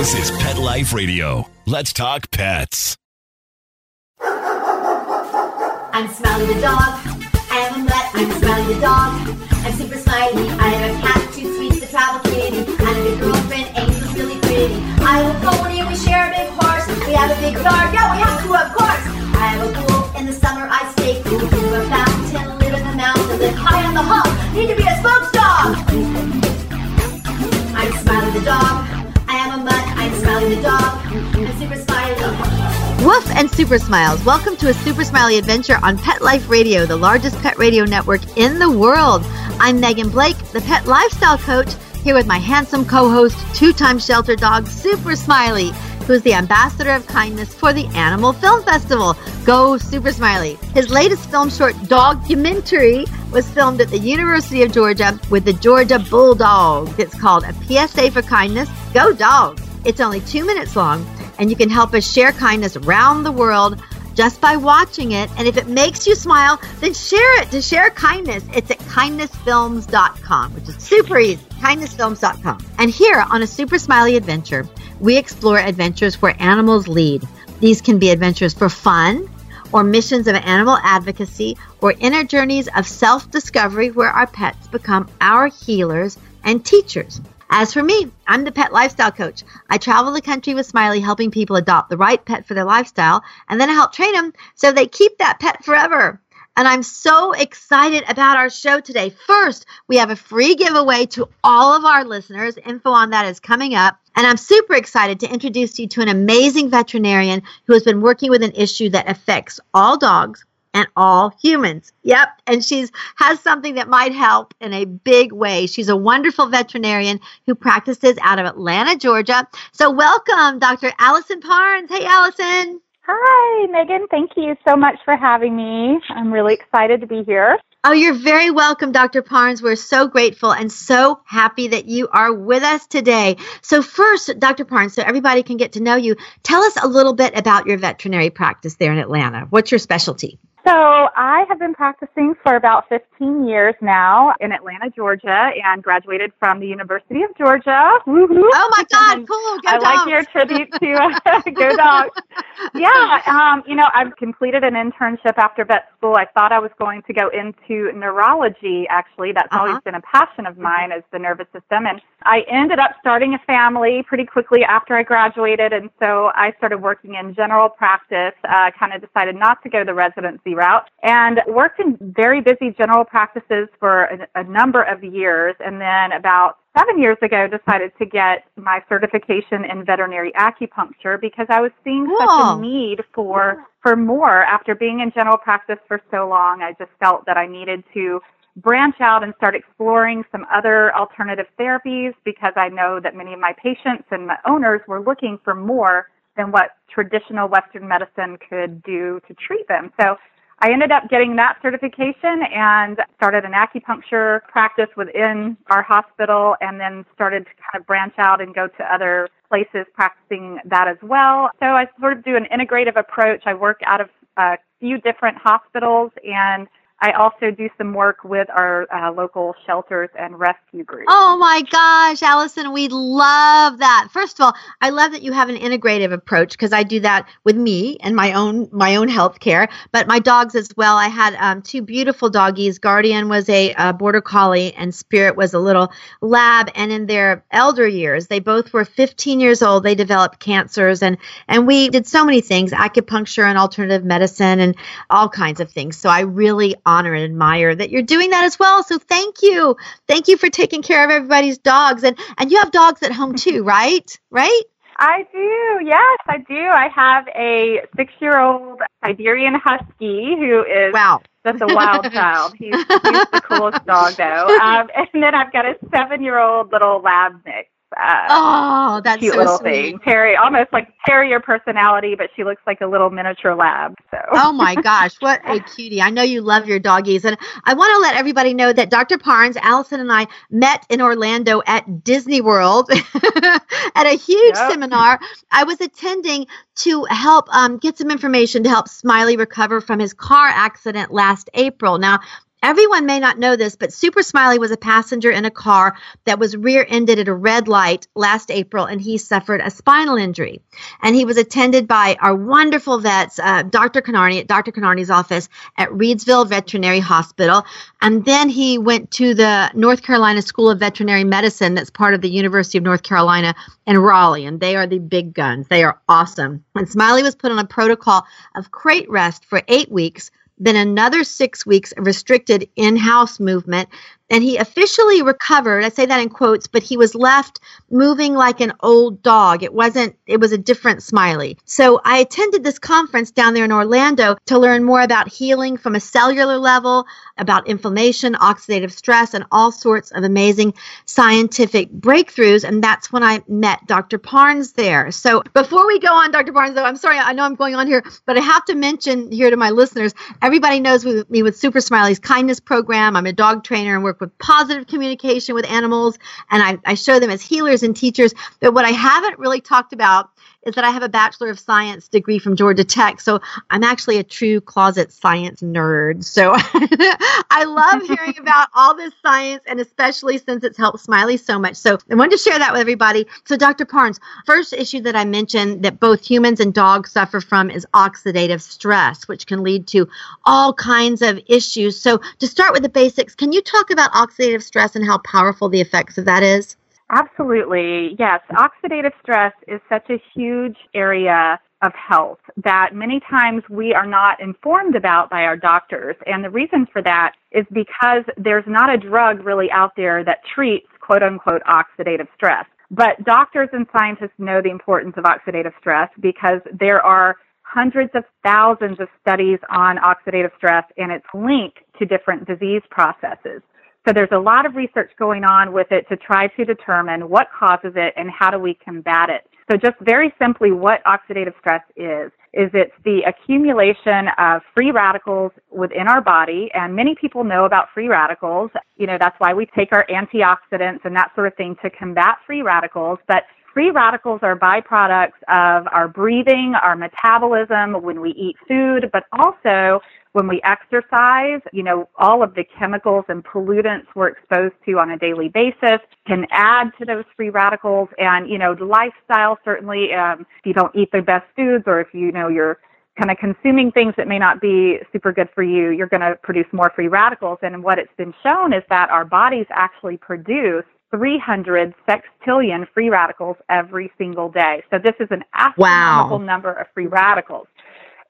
This is Pet Life Radio. Let's talk pets. I'm Smiley the dog. I am a mutt. I'm Smiley the dog. I'm super smiley. I have a cat, two sweets, the travel kitty, and a big girlfriend. Angel's really pretty. I have a pony. We share a big horse. We have a big yard. Yeah, we have to, of course. I have a pool. In the summer, I stay cool. To a fountain. Live in the mountain. Live high on the hog. Need to be a spokes dog. I'm Smiley the dog. Woof and Super Smiles. Welcome to a Super Smiley adventure on Pet Life Radio, the largest pet radio network in the world. I'm Megan Blake, the pet lifestyle coach, here with my handsome co host, two time shelter dog, Super Smiley, who is the ambassador of kindness for the Animal Film Festival. Go Super Smiley. His latest film short, Documentary, was filmed at the University of Georgia with the Georgia Bulldogs. It's called A PSA for Kindness. Go Dogs! It's only two minutes long and you can help us share kindness around the world just by watching it. And if it makes you smile, then share it to share kindness. It's at kindnessfilms.com, which is super easy. Kindnessfilms.com. And here on a super smiley adventure, we explore adventures where animals lead. These can be adventures for fun, or missions of animal advocacy, or inner journeys of self discovery where our pets become our healers and teachers. As for me, I'm the pet lifestyle coach. I travel the country with Smiley helping people adopt the right pet for their lifestyle, and then I help train them so they keep that pet forever. And I'm so excited about our show today. First, we have a free giveaway to all of our listeners. Info on that is coming up. And I'm super excited to introduce you to an amazing veterinarian who has been working with an issue that affects all dogs, and all humans. Yep, and she's has something that might help in a big way. She's a wonderful veterinarian who practices out of Atlanta, Georgia. So welcome, Dr. Alisan Parnes. Hey, Alisan. Hi, Megan. Thank you so much for having me. I'm really excited to be here. Oh, you're very welcome, Dr. Parnes. We're so grateful and so happy that you are with us today. So, first, Dr. Parnes, so everybody can get to know you, tell us a little bit about your veterinary practice there in Atlanta. What's your specialty? So, I have been practicing for about 15 years now in Atlanta, Georgia, and graduated from the University of Georgia. Woo-hoo. Oh my God, cool. Go I dogs. like your tribute to Go Dogs. Yeah, um, you know, I've completed an internship after vet school. I thought I was going to go into neurology, actually. That's Uh-huh. always been a passion of mine, is the nervous system. And I ended up starting a family pretty quickly after I graduated. And so I started working in general practice, uh, kind of decided not to go to the residency route, and worked in very busy general practices for a, a number of years. And then about seven years ago decided to get my certification in veterinary acupuncture because I was seeing such a need for for more after being in general practice for so long. I just felt that I needed to branch out and start exploring some other alternative therapies because I know that many of my patients and my owners were looking for more than what traditional Western medicine could do to treat them. So I ended up getting that certification and started an acupuncture practice within our hospital and then started to kind of branch out and go to other places practicing that as well. So I sort of do an integrative approach. I work out of a few different hospitals and I also do some work with our uh, local shelters and rescue groups. Oh my gosh, Alisan, we love that. First of all, I love that you have an integrative approach because I do that with me and my own my own health care, but my dogs as well. I had um, two beautiful doggies. Guardian was a uh, border collie, and Spirit was a little lab. And in their elder years, they both were 15 years old. They developed cancers, and and we did so many things: acupuncture and alternative medicine, and all kinds of things. So I really honor and admire that you're doing that as well. So thank you. Thank you for taking care of everybody's dogs. And and you have dogs at home too, right? Right? I do. Yes, I do. I have a six year old Siberian Husky who is Wow. just a wild child. He's, he's the coolest dog, though. Um, and then I've got a seven year old little lab mix. Uh, Oh, that's cute so little sweet. thing. Terry, almost like terrier personality, but she looks like a little miniature lab. So. Oh my gosh, what a cutie. I know you love your doggies. And I want to let everybody know that Dr. Parnes, Alisan, and I met in Orlando at Disney World at a huge Yep. seminar I was attending to help um, get some information to help Smiley recover from his car accident last April. Now, Everyone may not know this, but Super Smiley was a passenger in a car that was rear ended at a red light last April, and he suffered a spinal injury. And he was attended by our wonderful vets, uh, Dr. Canarney at Dr. Canarney's office at Reidsville Veterinary Hospital. And then he went to the North Carolina School of Veterinary Medicine, that's part of the University of North Carolina in Raleigh. And they are the big guns. They are awesome. And Smiley was put on a protocol of crate rest for eight weeks then another six weeks of restricted in house movement and he officially recovered. I say that in quotes, but he was left moving like an old dog. It wasn't, it was a different Smiley. So I attended this conference down there in Orlando to learn more about healing from a cellular level, about inflammation, oxidative stress, and all sorts of amazing scientific breakthroughs. And that's when I met Dr. Parnes there. So before we go on, Dr. Parnes, though, I'm sorry, I know I'm going on here, but I have to mention here to my listeners, everybody knows me with Super Smiley's kindness program. I'm a dog trainer and work with positive communication with animals, and I, I show them as healers and teachers. But what I haven't really talked about is that I have a Bachelor of Science degree from Georgia Tech. So I'm actually a true closet science nerd. So I love hearing about all this science and especially since it's helped Smiley so much. So I wanted to share that with everybody. So Dr. Parnes, first issue that I mentioned that both humans and dogs suffer from is oxidative stress, which can lead to all kinds of issues. So to start with the basics, can you talk about oxidative stress and how powerful the effects of that is? Absolutely. Yes. Oxidative stress is such a huge area of health that many times we are not informed about by our doctors. And the reason for that is because there's not a drug really out there that treats quote unquote oxidative stress. But doctors and scientists know the importance of oxidative stress because there are hundreds of thousands of studies on oxidative stress and its link to different disease processes. So there's a lot of research going on with it to try to determine what causes it and how do we combat it. So just very simply what oxidative stress is, is it's the accumulation of free radicals within our body. And many people know about free radicals. You know, that's why we take our antioxidants and that sort of thing to combat free radicals. But free radicals are byproducts of our breathing, our metabolism, when we eat food, but also when we exercise, you know, all of the chemicals and pollutants we're exposed to on a daily basis can add to those free radicals. And, you know, the lifestyle certainly, um, if you don't eat the best foods or if you know you're kind of consuming things that may not be super good for you, you're going to produce more free radicals. And what it's been shown is that our bodies actually produce 300 sextillion free radicals every single day. So this is an astronomical wow. number of free radicals.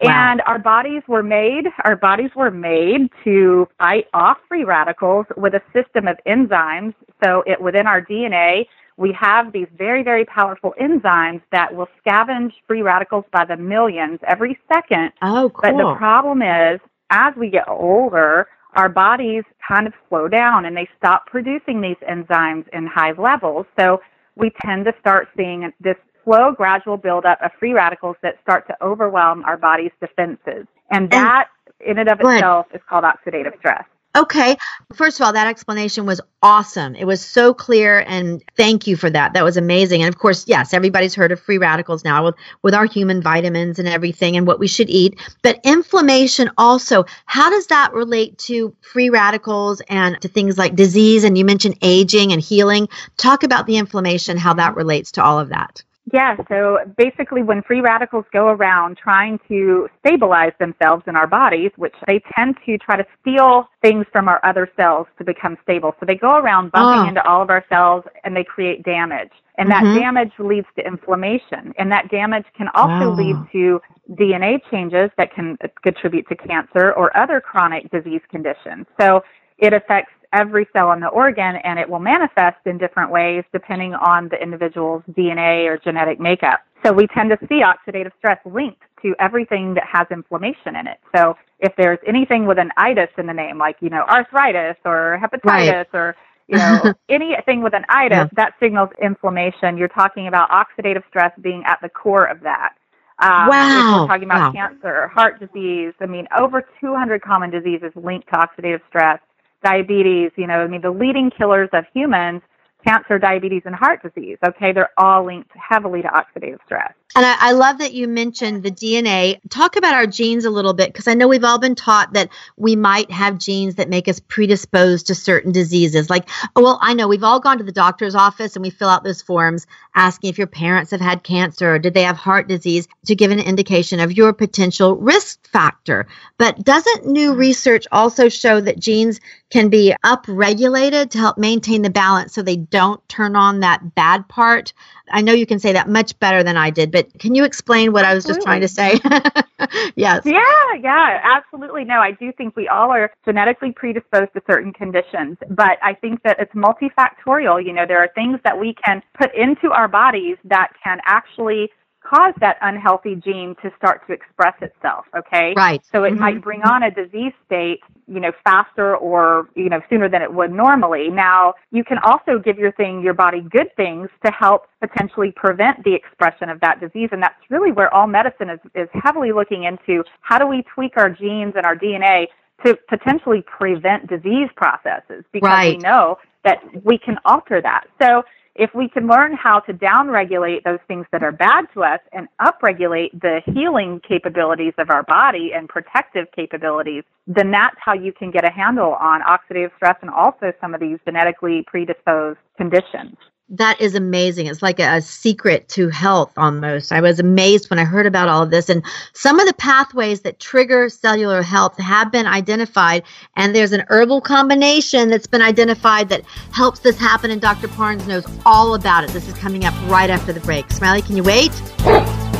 Wow. And our bodies were made, our bodies were made to fight off free radicals with a system of enzymes. So it, within our DNA, we have these very, very powerful enzymes that will scavenge free radicals by the millions every second. Oh, cool. But the problem is, as we get older, our bodies kind of slow down and they stop producing these enzymes in high levels. So we tend to start seeing this slow, gradual buildup of free radicals that start to overwhelm our body's defenses. And that, and, in and of itself, is called oxidative stress. Okay. First of all, that explanation was awesome. It was so clear and thank you for that. That was amazing. And of course, yes, everybody's heard of free radicals now with, with our human vitamins and everything and what we should eat. But inflammation also, how does that relate to free radicals and to things like disease? And you mentioned aging and healing. Talk about the inflammation, how that relates to all of that. Yeah, so basically, when free radicals go around trying to stabilize themselves in our bodies, which they tend to try to steal things from our other cells to become stable. So they go around bumping oh. into all of our cells and they create damage. And mm-hmm. that damage leads to inflammation. And that damage can also wow. lead to DNA changes that can contribute to cancer or other chronic disease conditions. So it affects every cell in the organ and it will manifest in different ways depending on the individual's DNA or genetic makeup. So we tend to see oxidative stress linked to everything that has inflammation in it. So if there's anything with an itis in the name, like, you know, arthritis or hepatitis right. or you know, anything with an itis, yeah. that signals inflammation. You're talking about oxidative stress being at the core of that. Um, wow. we're talking about wow. cancer, heart disease. I mean, over 200 common diseases linked to oxidative stress diabetes, you know, I mean, the leading killers of humans cancer, diabetes, and heart disease. Okay, they're all linked heavily to oxidative stress. And I, I, love that you mentioned the DNA. Talk about our genes a little bit because I know we've all been taught that we might have genes that make us predisposed to certain diseases. Like, oh, well, I know we've all gone to the doctor's office and we fill out those forms asking if your parents have had cancer or did they have heart disease to give an indication of your potential risk factor. But doesn't new research also show that genes can be upregulated to help maintain the balance so they don't turn on that bad part? I know you can say that much better than I did, but can you explain what absolutely. I was just trying to say? yes. Yeah, yeah, absolutely. No, I do think we all are genetically predisposed to certain conditions, but I think that it's multifactorial. You know, there are things that we can put into our bodies that can actually cause that unhealthy gene to start to express itself okay? Right. So it mm-hmm. might bring on a disease state you know faster or you know sooner than it would normally. Now you can also give your thing your body good things to help potentially prevent the expression of that disease and that's really where all medicine is is heavily looking into. How do we tweak our genes and our DNA to potentially prevent disease processes? Because right. we know that we can alter that. So if we can learn how to downregulate those things that are bad to us and upregulate the healing capabilities of our body and protective capabilities, then that's how you can get a handle on oxidative stress and also some of these genetically predisposed conditions that is amazing. It's like a, a, secret to health almost. I was amazed when I heard about all of this. And some of the pathways that trigger cellular health have been identified. And there's an herbal combination that's been identified that helps this happen. And Dr. Parnes knows all about it. This is coming up right after the break. Smiley, can you wait?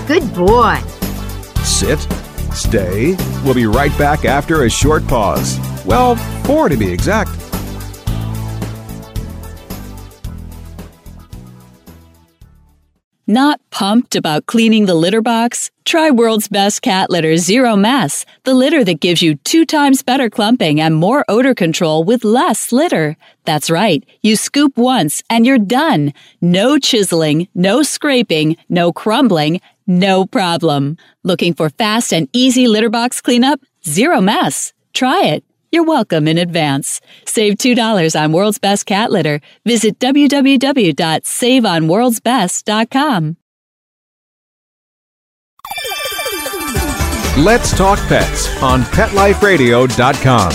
Good boy. Sit, stay. We'll be right back after a short pause. Well, four to be exact. Not pumped about cleaning the litter box? Try World's Best Cat Litter Zero Mess, the litter that gives you two times better clumping and more odor control with less litter. That's right, you scoop once and you're done. No chiseling, no scraping, no crumbling, no problem. Looking for fast and easy litter box cleanup? Zero Mess. Try it. You're welcome in advance. Save $2 on World's Best Cat Litter. Visit www.saveonworldsbest.com. Let's talk pets on PetLifeRadio.com.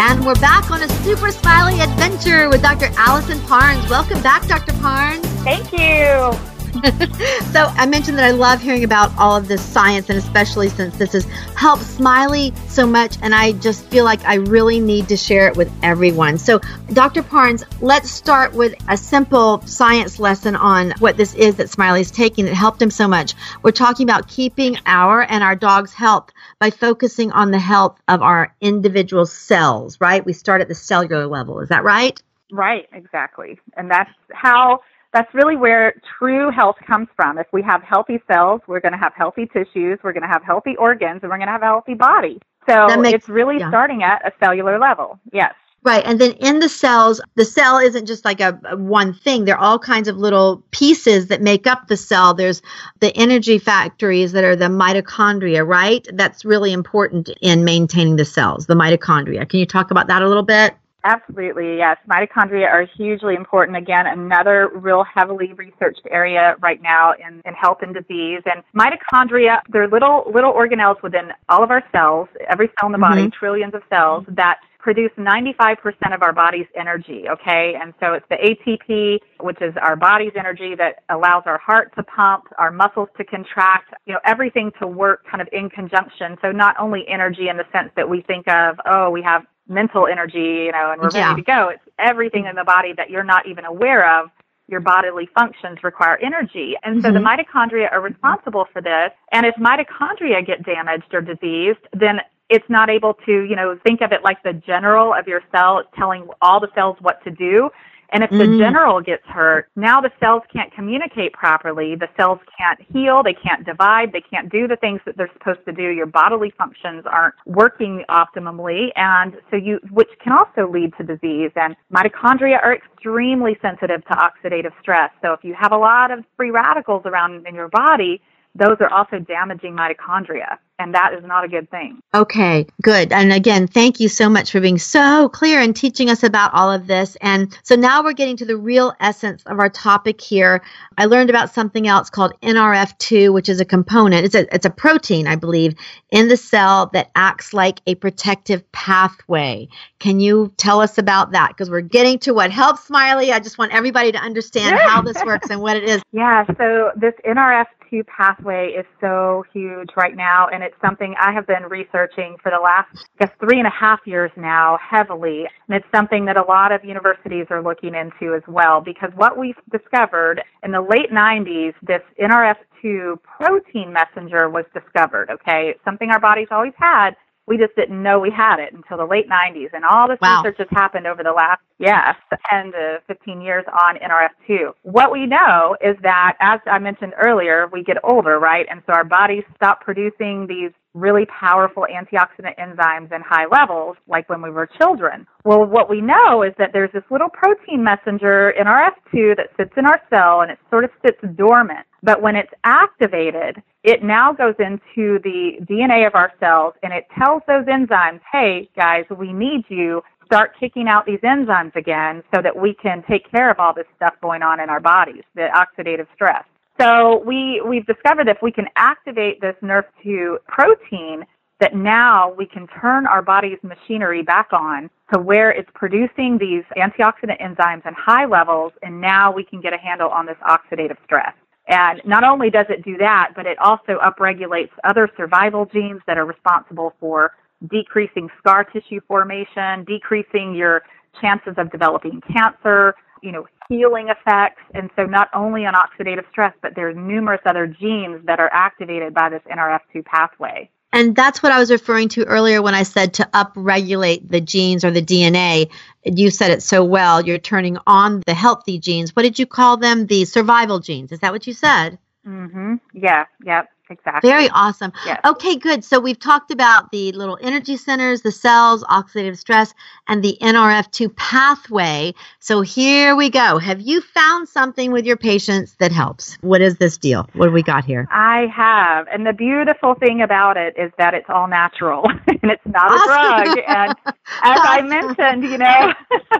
And we're back on a super smiley adventure with Dr. Alisan Parnes. Welcome back, Dr. Parnes. Thank you. so I mentioned that I love hearing about all of this science, and especially since this has helped Smiley so much, and I just feel like I really need to share it with everyone. So, Dr. Parnes, let's start with a simple science lesson on what this is that Smiley's taking that helped him so much. We're talking about keeping our and our dog's health by focusing on the health of our individual cells, right? We start at the cellular level. Is that right? Right, exactly. And that's how that's really where true health comes from. If we have healthy cells, we're going to have healthy tissues, we're going to have healthy organs, and we're going to have a healthy body. So makes, it's really yeah. starting at a cellular level. Yes. Right. And then in the cells, the cell isn't just like a, a, one thing. There are all kinds of little pieces that make up the cell. There's the energy factories that are the mitochondria, right? That's really important in maintaining the cells, the mitochondria. Can you talk about that a little bit? Absolutely, yes. Mitochondria are hugely important. Again, another real heavily researched area right now in, in health and disease. And mitochondria, they're little little organelles within all of our cells, every cell in the body, mm-hmm. trillions of cells that produce 95% of our body's energy, okay? And so it's the ATP, which is our body's energy that allows our heart to pump, our muscles to contract, you know, everything to work kind of in conjunction. So not only energy in the sense that we think of, oh, we have mental energy, you know, and we're yeah. ready to go. It's everything in the body that you're not even aware of. Your bodily functions require energy. And so mm-hmm. the mitochondria are responsible for this. And if mitochondria get damaged or diseased, then it's not able to, you know, think of it like the general of your cell telling all the cells what to do. And if the mm. general gets hurt, now the cells can't communicate properly. The cells can't heal. They can't divide. They can't do the things that they're supposed to do. Your bodily functions aren't working optimally. And so you, which can also lead to disease. And mitochondria are extremely sensitive to oxidative stress. So if you have a lot of free radicals around in your body, those are also damaging mitochondria. And that is not a good thing. Okay, good. And again, thank you so much for being so clear and teaching us about all of this. And so now we're getting to the real essence of our topic here. I learned about something else called NRF2, which is a component. It's a it's a protein, I believe, in the cell that acts like a protective pathway. Can you tell us about that? Because we're getting to what helps Smiley. I just want everybody to understand how this works and what it is. Yeah, so this NRF2 pathway is so huge right now, and it's something I have been researching for the last, I guess, three and a half years now heavily. And it's something that a lot of universities are looking into as well, because what we've discovered in the late 90s, this NRF2 protein messenger was discovered, okay? It's something our bodies always had, we just didn't know we had it until the late 90s. And all this wow. research has happened over the last, yes, 10 to 15 years on NRF2. What we know is that, as I mentioned earlier, we get older, right? And so our bodies stop producing these really powerful antioxidant enzymes in high levels, like when we were children. Well, what we know is that there's this little protein messenger NRF2 that sits in our cell and it sort of sits dormant. But when it's activated, it now goes into the DNA of our cells and it tells those enzymes, hey, guys, we need you. Start kicking out these enzymes again so that we can take care of all this stuff going on in our bodies, the oxidative stress. So we, we've discovered that if we can activate this NRF2 protein, that now we can turn our body's machinery back on to where it's producing these antioxidant enzymes in high levels, and now we can get a handle on this oxidative stress. And not only does it do that, but it also upregulates other survival genes that are responsible for decreasing scar tissue formation, decreasing your chances of developing cancer, you know, healing effects. And so not only on oxidative stress, but there's numerous other genes that are activated by this NRF2 pathway. And that's what I was referring to earlier when I said to upregulate the genes or the DNA. You said it so well. You're turning on the healthy genes. What did you call them? The survival genes. Is that what you said? Mm-hmm. Yeah. Yep. Exactly. Very awesome. Yes. Okay, good. So we've talked about the little energy centers, the cells, oxidative stress, and the NRF2 pathway. So here we go. Have you found something with your patients that helps? What is this deal? What do we got here? I have. And the beautiful thing about it is that it's all natural and it's not Awesome. a drug. And as I mentioned, you know,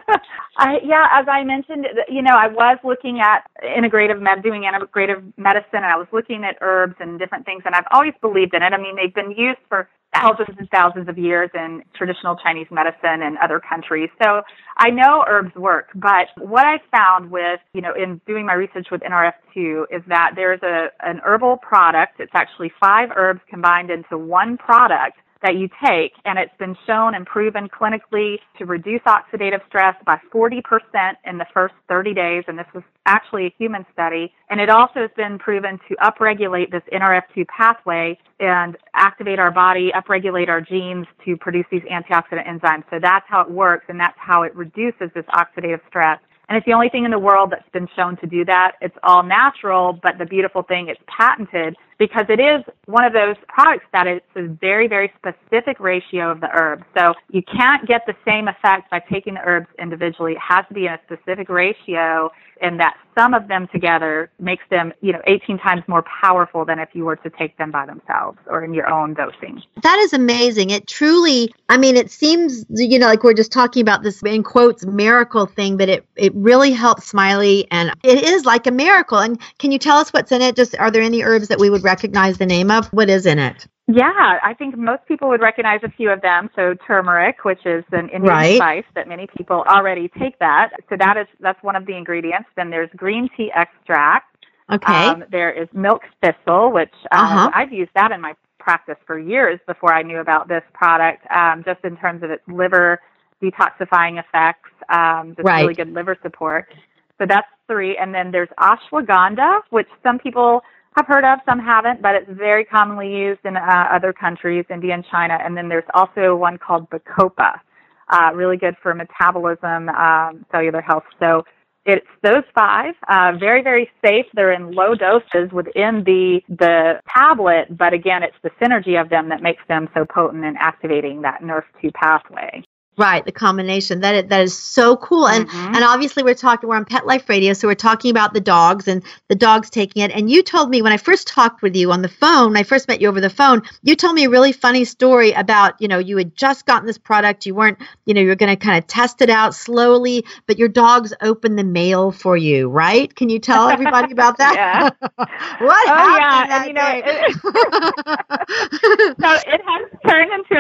I, yeah, as I mentioned, you know, I was looking at integrative med, doing integrative medicine, and I was looking at herbs and different things, and I've always believed in it. I mean, they've been used for thousands and thousands of years in traditional Chinese medicine and other countries. So I know herbs work, but what I found with, you know, in doing my research with NRF2 is that there's a, an herbal product. It's actually five herbs combined into one product that you take, and it's been shown and proven clinically to reduce oxidative stress by 40% in the first 30 days, and this was actually a human study. And it also has been proven to upregulate this NRF2 pathway and activate our body, upregulate our genes to produce these antioxidant enzymes. So that's how it works, and that's how it reduces this oxidative stress. And it's the only thing in the world that's been shown to do that. It's all natural, but the beautiful thing, it's patented because it is one of those products that it's a very, very specific ratio of the herbs. So you can't get the same effect by taking the herbs individually. It has to be in a specific ratio and that sum of them together makes them, you know, 18 times more powerful than if you were to take them by themselves or in your own dosing. That is amazing. It truly, I mean, it seems, you know, like we're just talking about this in quotes miracle thing, but it, it really helps Smiley and it is like a miracle. And can you tell us what's in it? Just are there any herbs that we would recognize the name of? What is in it? Yeah, I think most people would recognize a few of them. So turmeric, which is an Indian Right. spice that many people already take that. So that is that's one of the ingredients. Then there's green tea extract. Okay. Um, there is milk thistle, which um, Uh-huh. I've used that in my practice for years before I knew about this product. Um, just in terms of its liver detoxifying effects, um, just Right. really good liver support. So that's three. And then there's ashwagandha, which some people have heard of, some haven't, but it's very commonly used in uh, other countries, India and China. And then there's also one called Bacopa, uh, really good for metabolism, um, cellular health. So it's those five, uh, very, very safe. They're in low doses within the the tablet, but again, it's the synergy of them that makes them so potent in activating that NRF2 pathway. Right, the combination that is, that is so cool, and Mhm. and obviously we're talking we're on Pet Life Radio, so we're talking about the dogs and the dogs taking it. And you told me when I first talked with you on the phone, when I first met you over the phone, you told me a really funny story about you know you had just gotten this product, you weren't you know you were going to kind of test it out slowly, but your dogs opened the mail for you, right? Can you tell everybody about that? Yeah. what Oh, yeah, and, you know, day? so it has turned into a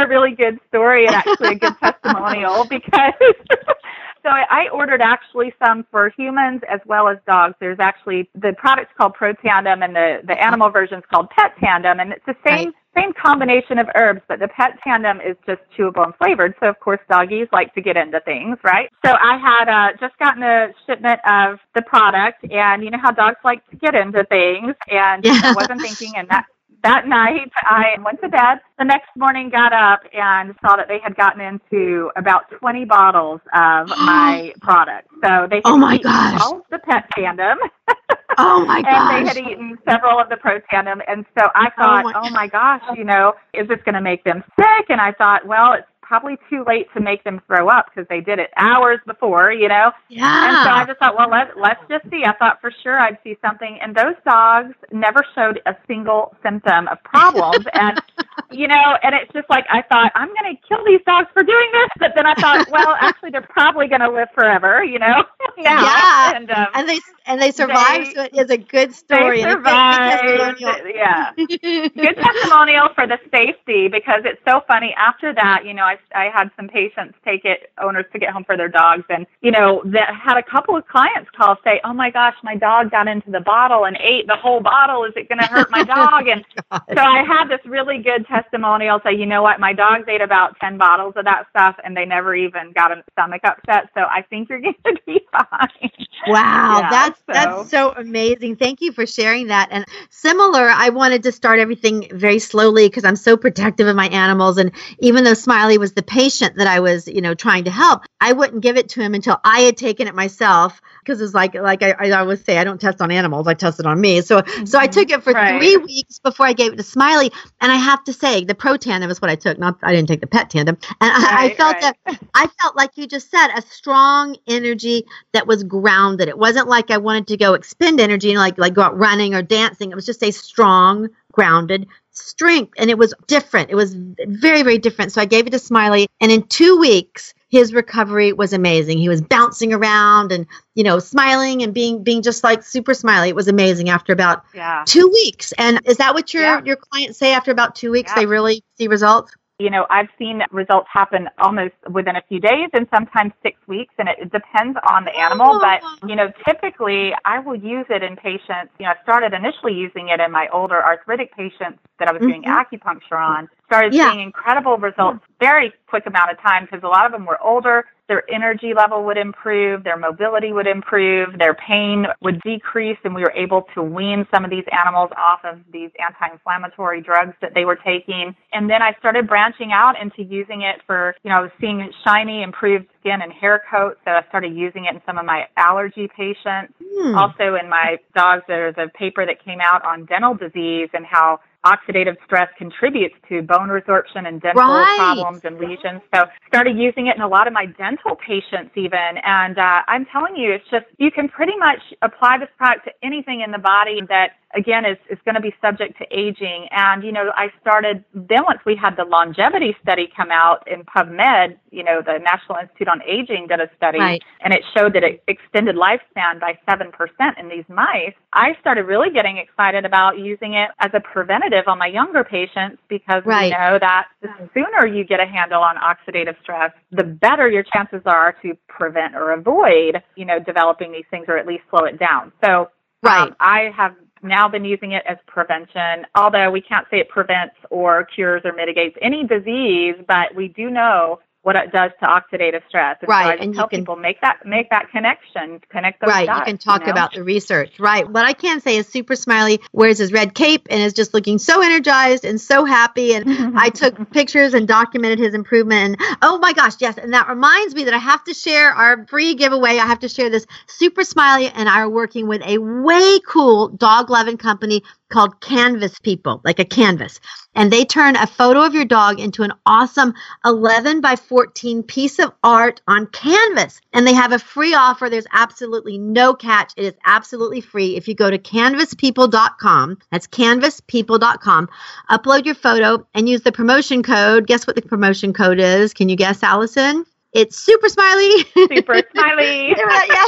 really good story and actually a good testimonial because so I I ordered actually some for humans as well as dogs. There's actually the product's called Protandim and the the animal version's called Petandim and it's the same same combination of herbs, but the Pet Tandem is just chewable and flavored. So of course doggies like to get into things, right? So I had uh, just gotten a shipment of the product, and you know how dogs like to get into things, and Yeah. I wasn't thinking, and that that night I went to bed. The next morning got up and saw that they had gotten into about 20 bottles of my product. So they oh had Oh, my eaten gosh. all of the pet tandem oh my gosh. and they had eaten several of the pro tandem and so I oh thought, my- oh my gosh, you know, is this going to make them sick? And I thought, well, it's probably too late to make them throw up because they did it hours before, you know. Yeah. And so I just thought, well, let, let's just see. I thought for sure I'd see something. And those dogs never showed a single symptom of problems. and, you know, and it's just like, I thought, I'm going to kill these dogs for doing this. But then I thought, well, actually, they're probably going to live forever, you know? now. Yeah. And, um, and they and they survived, they- so it is a good story they and a good- good testimonial. Yeah. good testimonial for the safety because it's so funny. After that, you know, I I had some patients take it, owners to get home for their dogs, and you know, that had a couple of clients call say, "Oh my gosh, my dog got into the bottle and ate the whole bottle. Is it going to hurt my dog?" And so I had this really good testimonial say, "You know what? My dogs ate about ten bottles of that stuff, and they never even got a stomach upset. So I think you're going to be fine." Wow, Yeah, that's so- that's so amazing. Thank you for sharing that. And similar, I wanted to start everything very slowly because I'm so protective of my animals. And even though Smiley was the patient that I was, you know, trying to help, I wouldn't give it to him until I had taken it myself. Because it's like, like I, I always say, I don't test on animals; I test it on me. So, so I mm-hmm. took it for Right. three weeks before I gave it to Smiley. And I have to say, the Protandim is what I took. Not, I didn't take the Petandim. And I, I felt right. that I felt like you just said a strong energy that was grounded. It wasn't like I wanted to go expend energy and like like go out running or dancing. It was just a strong, grounded strength, and it was different. It was very very different. So I gave it to Smiley, and in two weeks. His recovery was amazing. He was bouncing around and, you know, smiling and being being just like super smiley. It was amazing after about Yeah. two weeks. And is that what your Yeah. your clients say after about two weeks? Yeah. They really see results. You know, I've seen results happen almost within a few days and sometimes six weeks, and it, depends on the animal. But, you know, typically I will use it in patients. You know, I started initially using it in my older arthritic patients that I was doing Mhm. acupuncture on. Started Yeah. seeing incredible results very quick amount of time because a lot of them were older. Their energy level would improve, their mobility would improve, their pain would decrease, and we were able to wean some of these animals off of these anti inflammatory drugs that they were taking. And then I started branching out into using it for, you know, I was seeing shiny, improved skin and hair coat, so I started using it in some of my allergy patients. Hmm. Also, in my dogs, there's a paper that came out on dental disease and how oxidative stress contributes to bone resorption and dental Right. problems and lesions. So started using it in a lot of my dental patients even. And uh, I'm telling you, it's just, you can pretty much apply this product to anything in the body that again is, is going to be subject to aging. And, you know, I started, then once we had the longevity study come out in PubMed, you know, the National Institute on Aging did a study Right. and it showed that it extended lifespan by 7% in these mice. I started really getting excited about using it as a preventative on my younger patients because Right. we know that the sooner you get a handle on oxidative stress, the better your chances are to prevent or avoid, you know, developing these things or at least slow it down. So Right. um, I have now been using it as prevention, although we can't say it prevents or cures or mitigates any disease, but we do know what it does to oxidative stress. And Right, so I and you tell can- people make that make that connection, connect those right dots. you can talk know? about the research right what i can say is super smiley wears his red cape and is just looking so energized and so happy and i took pictures and documented his improvement and oh my gosh yes and that reminds me that i have to share our free giveaway i have to share this super smiley and i are working with a way cool dog loving company called Canvas People, like a canvas. And they turn a photo of your dog into an awesome 11 by 14 piece of art on canvas. And they have a free offer. There's absolutely no catch. It is absolutely free. If you go to canvaspeople.com, that's canvaspeople.com, upload your photo and use the promotion code. Guess what the promotion code is? Can you guess, Alisan? It's super smiley. Super smiley. yeah.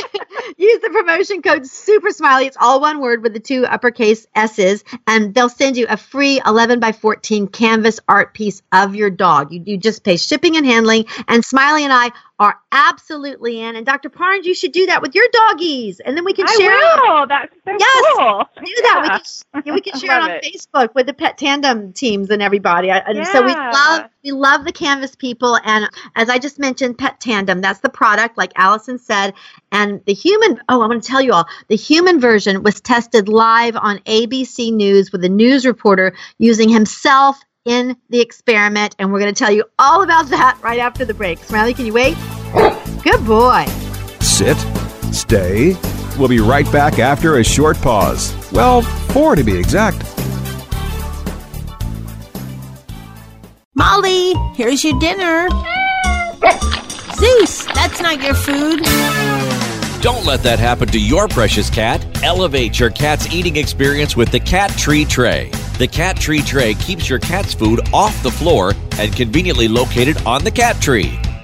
Use the promotion code super smiley. It's all one word with the two uppercase S's, and they'll send you a free 11 by 14 canvas art piece of your dog. You, you just pay shipping and handling, and Smiley and I are absolutely in. And Dr. Parnes, you should do that with your doggies, and then we can I share it. will. That's so Yes, cool. do that. Yeah. We can, we can share it on it. Facebook with the Petandim teams and everybody. I- And so we love we love the Canvas people. And as I just mentioned, Petandim, that's the product, like Alisan said. And the human oh, I'm going to tell you all, the human version was tested live on ABC News with a news reporter using himself in the experiment. And we're going to tell you all about that right after the break. Smiley, can you wait? Good boy. Sit, stay. We'll be right back after a short pause. Well, four to be exact. Molly, here's your dinner. Zeus, that's not your food. Don't let that happen to your precious cat. Elevate your cat's eating experience with the Cat Tree Tray. The Cat Tree Tray keeps your cat's food off the floor and conveniently located on the cat tree.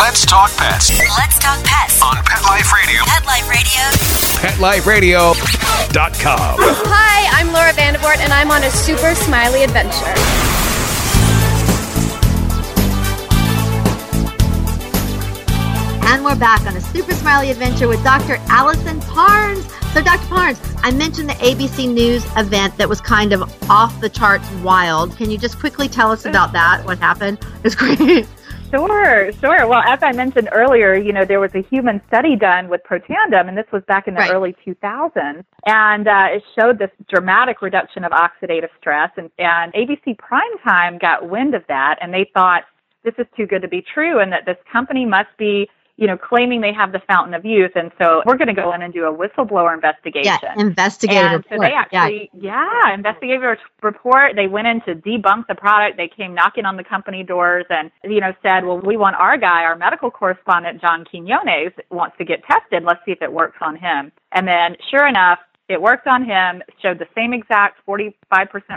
Let's talk pets Let's talk pets. on Pet Life Radio. Pet Life Radio. PetLifeRadio.com. Hi, I'm Laura Vandervoort, and I'm on a super smiley adventure. And we're back on a super smiley adventure with Dr. Alisan Parnes. So, Dr. Parnes, I mentioned the ABC News event that was kind of off the charts wild. Can you just quickly tell us about that? What happened? It's great. Sure, sure. Well, as I mentioned earlier, you know, there was a human study done with Protandim, and this was back in the Right. early 2000s, and uh, it showed this dramatic reduction of oxidative stress. And, and ABC Primetime got wind of that, and they thought this is too good to be true, and that this company must be, you know, claiming they have the fountain of youth. And so we're going to go in and do a whistleblower investigation. Yeah, investigative And so they actually, yeah. investigative report. They went in to debunk the product. They came knocking on the company doors and, you know, said, well, we want our guy, our medical correspondent, John Quinones, wants to get tested. Let's see if it works on him. And then, sure enough, it worked on him, showed the same exact 45%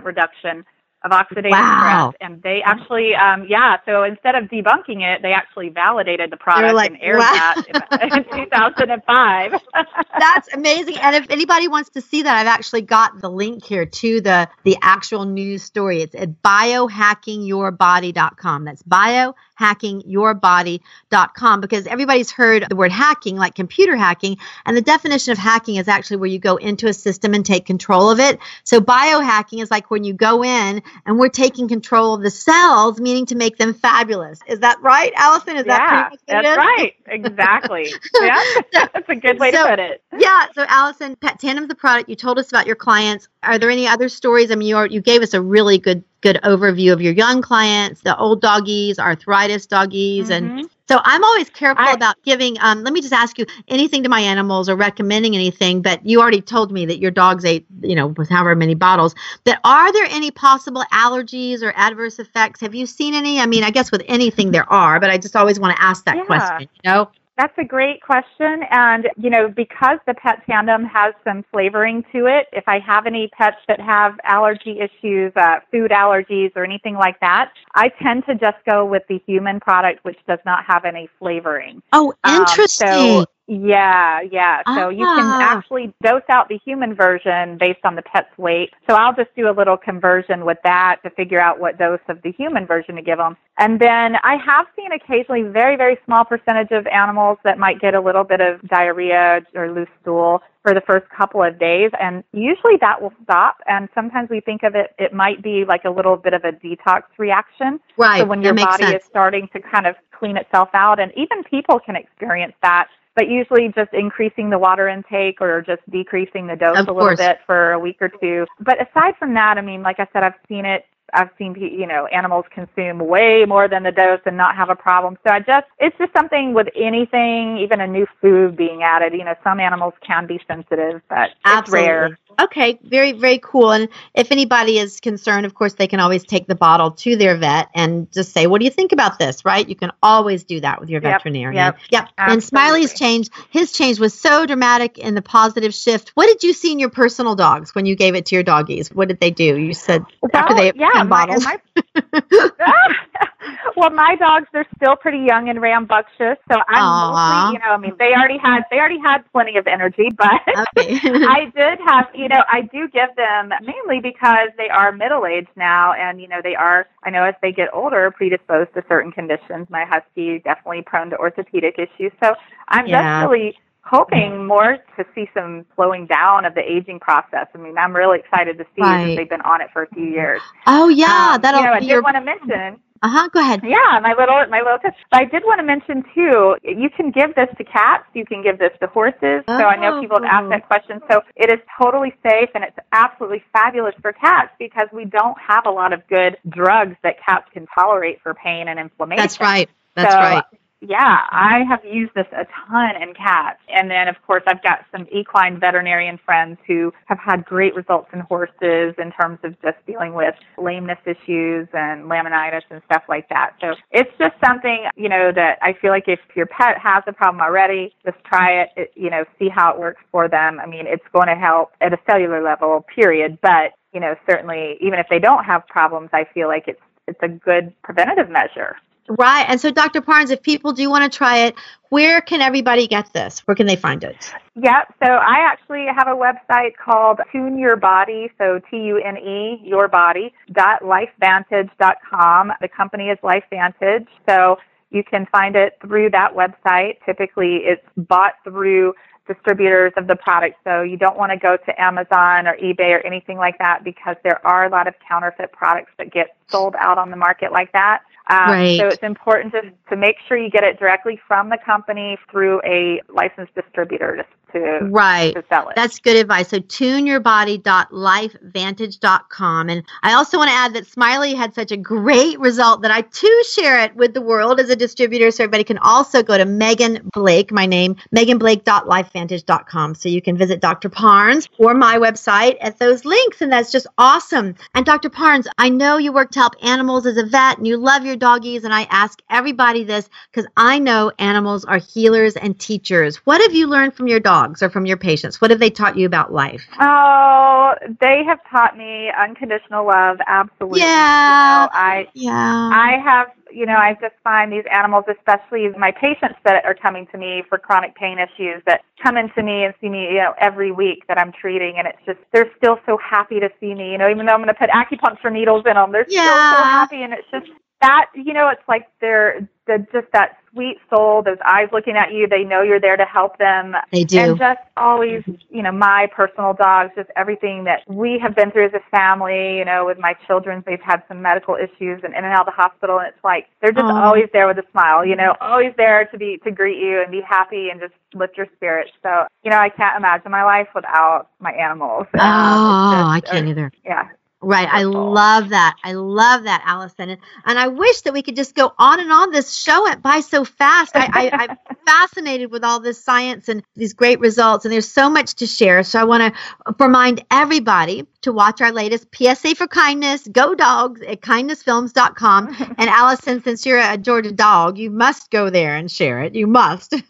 reduction of oxidative Wow. stress. And they actually, um, yeah, so instead of debunking it, they actually validated the product like, and aired wow. that in 2005. That's amazing. And if anybody wants to see that, I've actually got the link here to the the actual news story. It's at biohackingyourbody.com. That's biohackingyourbody.com because everybody's heard the word hacking, like computer hacking, and the definition of hacking is actually where you go into a system and take control of it. So biohacking is like when you go in and we're taking control of the cells, meaning to make them fabulous. Is that right, Alisan? Is that yeah, pretty much what it that's is? right. Exactly. yeah, that's a good way So- to put it. Yeah. So, Alisan, Pet Tandem's the product. You told us about your clients. Are there any other stories? I mean, you, are, you gave us a really good good overview of your young clients, the old doggies, arthritis doggies, and Mhm. so I'm always careful I- about giving. Um, let me just ask you anything to my animals or recommending anything. But you already told me that your dogs ate, you know, with however many bottles. But are there any possible allergies or adverse effects? Have you seen any? I mean, I guess with anything there are, but I just always want to ask that Yeah. question. You know? That's a great question. And, you know, because the Petandim has some flavoring to it, if I have any pets that have allergy issues, uh, food allergies, or anything like that, I tend to just go with the human product, which does not have any flavoring. Oh, Um, interesting. so Yeah, yeah. So you can Ah. actually dose out the human version based on the pet's weight. So I'll just do a little conversion with that to figure out what dose of the human version to give them. And then I have seen occasionally very, very small percentage of animals that might get a little bit of diarrhea or loose stool for the first couple of days and usually that will stop and sometimes we think of it it might be like a little bit of a detox reaction Right. so when your body sense. is starting to kind of clean itself out, and even people can experience that. But usually, just increasing the water intake or just decreasing the dose Of a little course. bit for a week or two. But aside from that, I mean, like I said, I've seen it. I've seen you know animals consume way more than the dose and not have a problem. So I just it's just something with anything, even a new food being added. You know, some animals can be sensitive, but it's rare. Okay, very, very cool. And if anybody is concerned, of course, they can always take the bottle to their vet and just say, What do you think about this? Right? You can always do that with your Yep, veterinarian. yep, Yep. And Smiley's change, his change was so dramatic in the positive shift. What did you see in your personal dogs when you gave it to your doggies? What did they do? You said after Well, they yeah, my- bottles. my- well, my dogs they're still pretty young and rambunctious, so I'm mostly, you know, I mean, they already had they already had plenty of energy, but Okay. I did have, you know, I do give them mainly because they are middle aged now, and you know, they are. I know as they get older, predisposed to certain conditions. My husky definitely prone to orthopedic issues, so I'm Yeah. just really hoping more to see some slowing down of the aging process. I mean, I'm really excited to see Right. that they've been on it for a few years. oh, yeah. Um, that'll you know, I be did your. want to mention. Uh huh. Go ahead. Yeah, my little my little tip. But I did want to mention too. You can give this to cats. You can give this to horses. So I know people have asked Oh. that question. So it is totally safe and it's absolutely fabulous for cats because we don't have a lot of good drugs that cats can tolerate for pain and inflammation. That's right. That's So, right. Yeah, I have used this a ton in cats. And then, of course, I've got some equine veterinarian friends who have had great results in horses in terms of just dealing with lameness issues and laminitis and stuff like that. So it's just something, you know, that I feel like if your pet has a problem already, just try it, it you know, see how it works for them. I mean, it's going to help at a cellular level, period. But, you know, certainly, even if they don't have problems, I feel like it's it's a good preventative measure. Right. And so, Dr. Parnes, if people do want to try it, where can everybody get this? Where can they find it? Yeah, so I actually have a website called Tune Your Body, so T U N E, your body, dot lifevantage.com. The company is LifeVantage, so you can find it through that website. Typically, it's bought through distributors of the product, so you don't want to go to Amazon or eBay or anything like that because there are a lot of counterfeit products that get sold out on the market like that. Um, Right. So it's important to, to make sure you get it directly from the company through a licensed distributor to, to, Right. to sell it. That's good advice. So tuneyourbody.lifevantage.com. And I also want to add that Smiley had such a great result that I too share it with the world as a distributor. So everybody can also go to Megan Blake, my name, meganblake.lifevantage.com. So you can visit Dr. Parnes or my website at those links. And that's just awesome. And Dr. Parnes, I know you work to help animals as a vet and you love your doggies. And I ask everybody this because I know animals are healers and teachers. What have you learned from your dogs or from your patients? What have they taught you about life? Oh, they have taught me unconditional love. Absolutely. Yeah. You know, I Yeah. I have, you know, I just find these animals, especially my patients that are coming to me for chronic pain issues, that come into me and see me, you know, every week that I'm treating, and it's just they're still so happy to see me. You know, even though I'm going to put acupuncture needles in them, they're still so happy, and it's just that, you know, it's like they're, they're just that sweet soul, those eyes looking at you. They know you're there to help them. They do. And just always, you know, my personal dogs, just everything that we have been through as a family, you know, with my children, they've had some medical issues and in and out of the hospital. And it's like, they're just Aw. always there with a smile, you know, always there to be, to greet you and be happy and just lift your spirits. So, you know, I can't imagine my life without my animals. Oh, Um, I can't either. Yeah. Right. I love that. I love that, Alisan. And, and I wish that we could just go on and on. This show went by so fast. I, I, I'm fascinated with all this science and these great results. And there's so much to share. So I want to remind everybody to watch our latest PSA for Kindness, Go Dogs at kindnessfilms.com. and Alisan, since you're a Georgia dog, you must go there and share it. You must.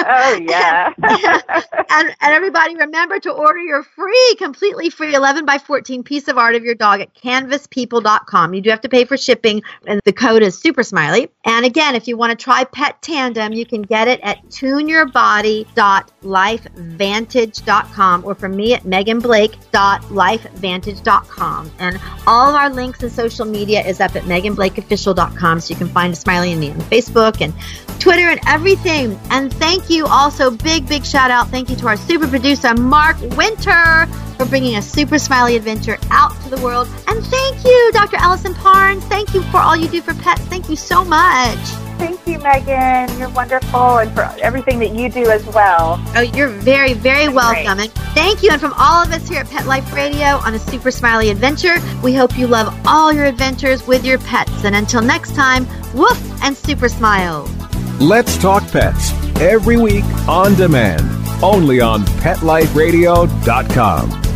Oh, yeah. and, and everybody remember to order your free, completely free 11 by 14 piece of art of your dog at canvaspeople.com. You do have to pay for shipping, and the code is super smiley. And again, if you want to try Petandim, you can get it at tuneyourbody.lifevantage.com or from me at meganblake.lifevantage.com. And all of our links and social media is up at meganblakeofficial.com so you can find Smiley and me on Facebook and Twitter and everything. And thank you also, big, big shout out. Thank you to our super producer, Mark Winter, for bringing a super smiley adventure out to the world. And thank you, Dr. Alisan Parnes. Thank you for all you do for pets. Thank you so much. Thank you, Megan. You're wonderful and for everything that you do as well. Oh, you're very, very welcome. And thank you. And from all of us here at Pet Life Radio on a super smiley adventure, we hope you love all your adventures with your pets. And until next time, woof and super smile. Let's talk pets every week on demand, only on PetLifeRadio.com.